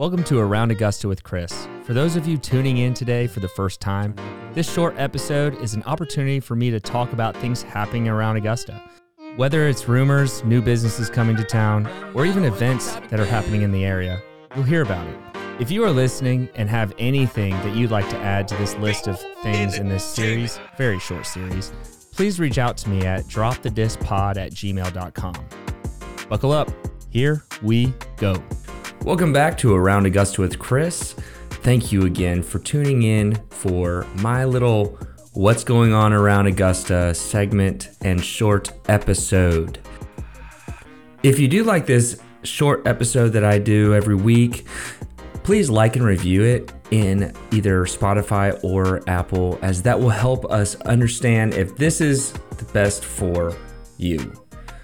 Welcome to Around Augusta with Chris. For those of you tuning in today for the first time, this short episode is an opportunity for me to talk about things happening around Augusta. Whether it's rumors, new businesses coming to town, or even events that are happening in the area, you'll hear about it. If you are listening and have anything that you'd like to add to this list of things in this series, very short series, please reach out to me at dropthedispod at gmail.com. Buckle up. Here we go. Welcome back to Around Augusta with Chris. Thank you again for tuning in for my little What's Going On Around Augusta segment and short episode. If you do like this short episode that I do every week, please like and review it in either Spotify or Apple, as that will help us understand if this is the best for you.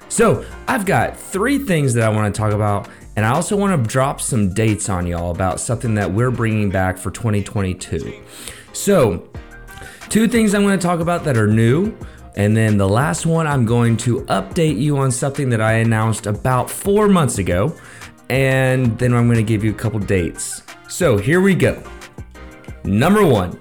So, I've got three things that I want to talk about and I also want to drop some dates on y'all about something that we're bringing back for 2022. So, two things I'm going to talk about that are new. And then the last one, I'm going to update you on something that I announced about four months ago. And then I'm going to give you a couple dates. So here we go. Number one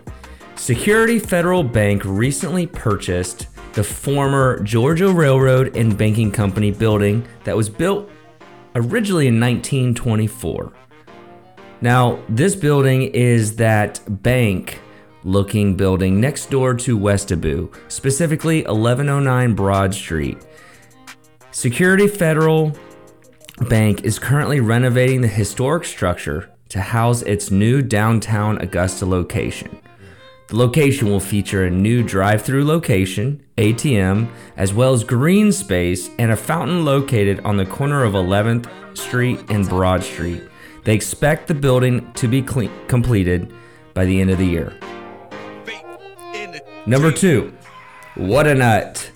Security Federal Bank recently purchased the former Georgia Railroad and Banking Company building that was built originally in 1924. Now, this building is that bank looking building next door to Westobou, specifically 1109 Broad Street. Security Federal Bank is currently renovating the historic structure to house its new downtown Augusta location. The location will feature a new drive through location, ATM, as well as green space and a fountain located on the corner of 11th Street and Broad Street. They expect the building to be completed by the end of the year. Number two, Watanut.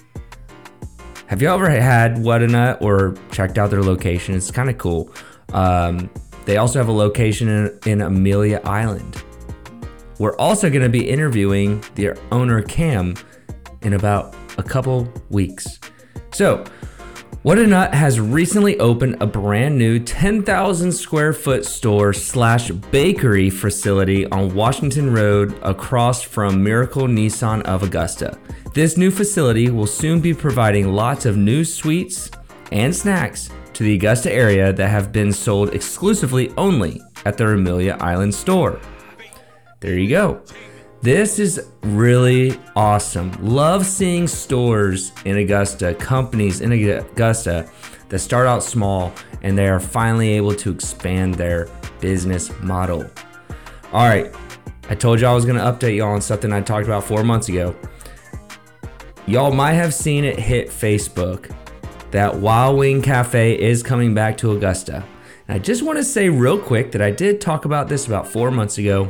Have you ever had Watanut or checked out their location? It's kind of cool. Um, they also have a location in, in Amelia Island. We're also going to be interviewing their owner, Cam, in about a couple weeks. So, Watanut has recently opened a brand new 10,000 square foot store slash bakery facility on Washington Road across from Miracle Nissan of Augusta. This new facility will soon be providing lots of new sweets and snacks to the Augusta area that have been sold exclusively only at their Amelia Island store. There you go. This is really awesome. Love seeing stores in Augusta, companies in Augusta that start out small and they are finally able to expand their business model. All right, I told you I was going to update y'all on something I talked about four months ago. Y'all might have seen it hit Facebook that Wild Wing Cafe is coming back to Augusta. And I just want to say real quick that I did talk about this about four months ago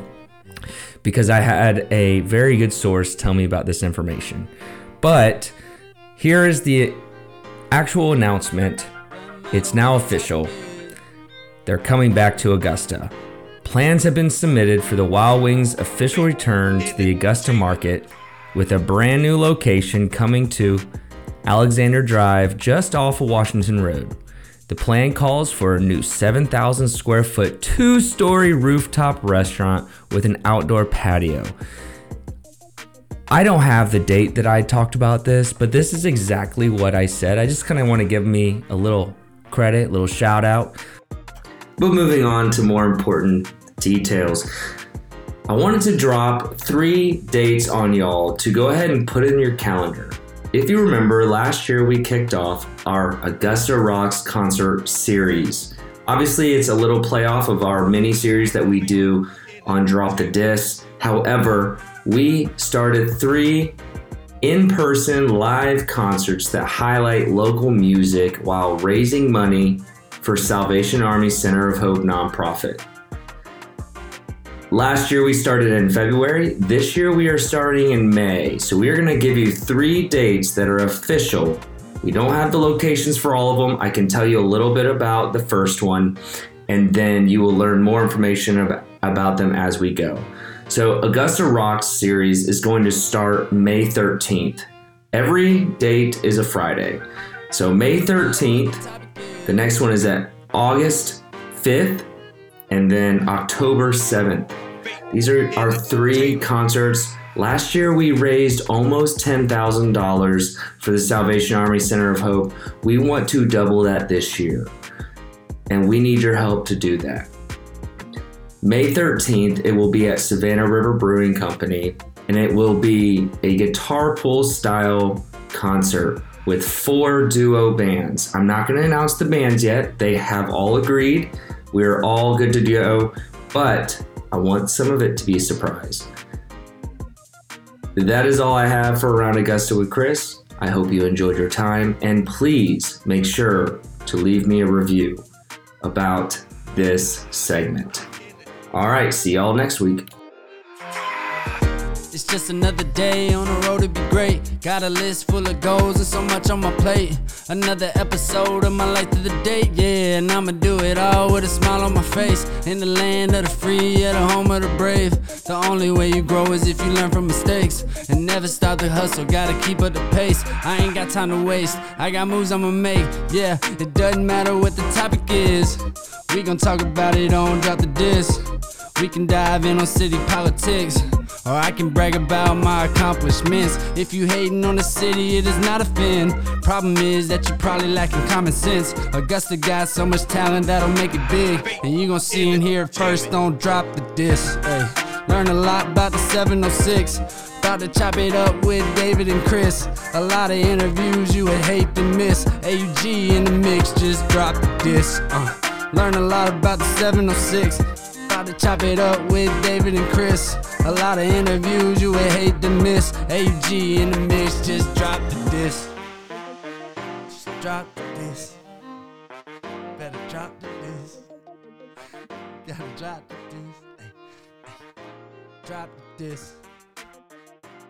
because I had a very good source tell me about this information. But here is the actual announcement. It's now official. They're coming back to Augusta. Plans have been submitted for the Wild Wings official return to the Augusta market with a brand new location coming to Alexander Drive just off of Washington Road. The plan calls for a new 7,000 square foot, two story rooftop restaurant with an outdoor patio. I don't have the date that I talked about this, but this is exactly what I said. I just kind of want to give me a little credit, a little shout out. But moving on to more important details. I wanted to drop three dates on y'all to go ahead and put in your calendar. If you remember, last year we kicked off our Augusta Rocks concert series. Obviously, it's a little playoff of our mini series that we do on Drop the Disc. However, we started three in person live concerts that highlight local music while raising money for Salvation Army Center of Hope nonprofit. Last year we started in February. This year we are starting in May. So we are going to give you three dates that are official. We don't have the locations for all of them. I can tell you a little bit about the first one, and then you will learn more information about, them as we go. So, Augusta Rocks series is going to start May 13th. Every date is a Friday. So, May 13th, the next one is at August 5th, and then October 7th. These are our three concerts. Last year, we raised almost $10,000 for the Salvation Army Center of Hope. We want to double that this year, and we need your help to do that. May 13th, it will be at Savannah River Brewing Company, and it will be a guitar pull style concert with four duo bands. I'm not going to announce the bands yet, they have all agreed. We're all good to go, but I want some of it to be a surprise. That is all I have for Around Augusta with Chris. I hope you enjoyed your time, and please make sure to leave me a review about this segment. All right, see y'all next week. It's just another day on the road to be great. Got a list full of goals and so much on my plate. Another episode of my life to the date, yeah. And I'ma do it all with a smile on my face. In the land of the free, at the home of the brave. The only way you grow is if you learn from mistakes. And never stop the hustle, gotta keep up the pace. I ain't got time to waste, I got moves I'ma make. Yeah, it doesn't matter what the topic is. We gon' talk about it on Drop the Disc. We can dive in on city politics. Or I can brag about my accomplishments. If you hating on the city, it is not a fin. Problem is that you probably lacking common sense. Augusta got so much talent that'll make it big. And you gon' see and hear it first, don't drop the disc. Hey. Learn a lot about the 706. About to chop it up with David and Chris. A lot of interviews you would hate to miss. AUG in the mix, just drop the disc. Uh. Learn a lot about the 706 about to chop it up with David and Chris. A lot of interviews you would hate to miss. AG in the mix, just drop the disc. Just drop the disc. Better drop the disc. Gotta drop the disc. Hey, hey. Drop the disc.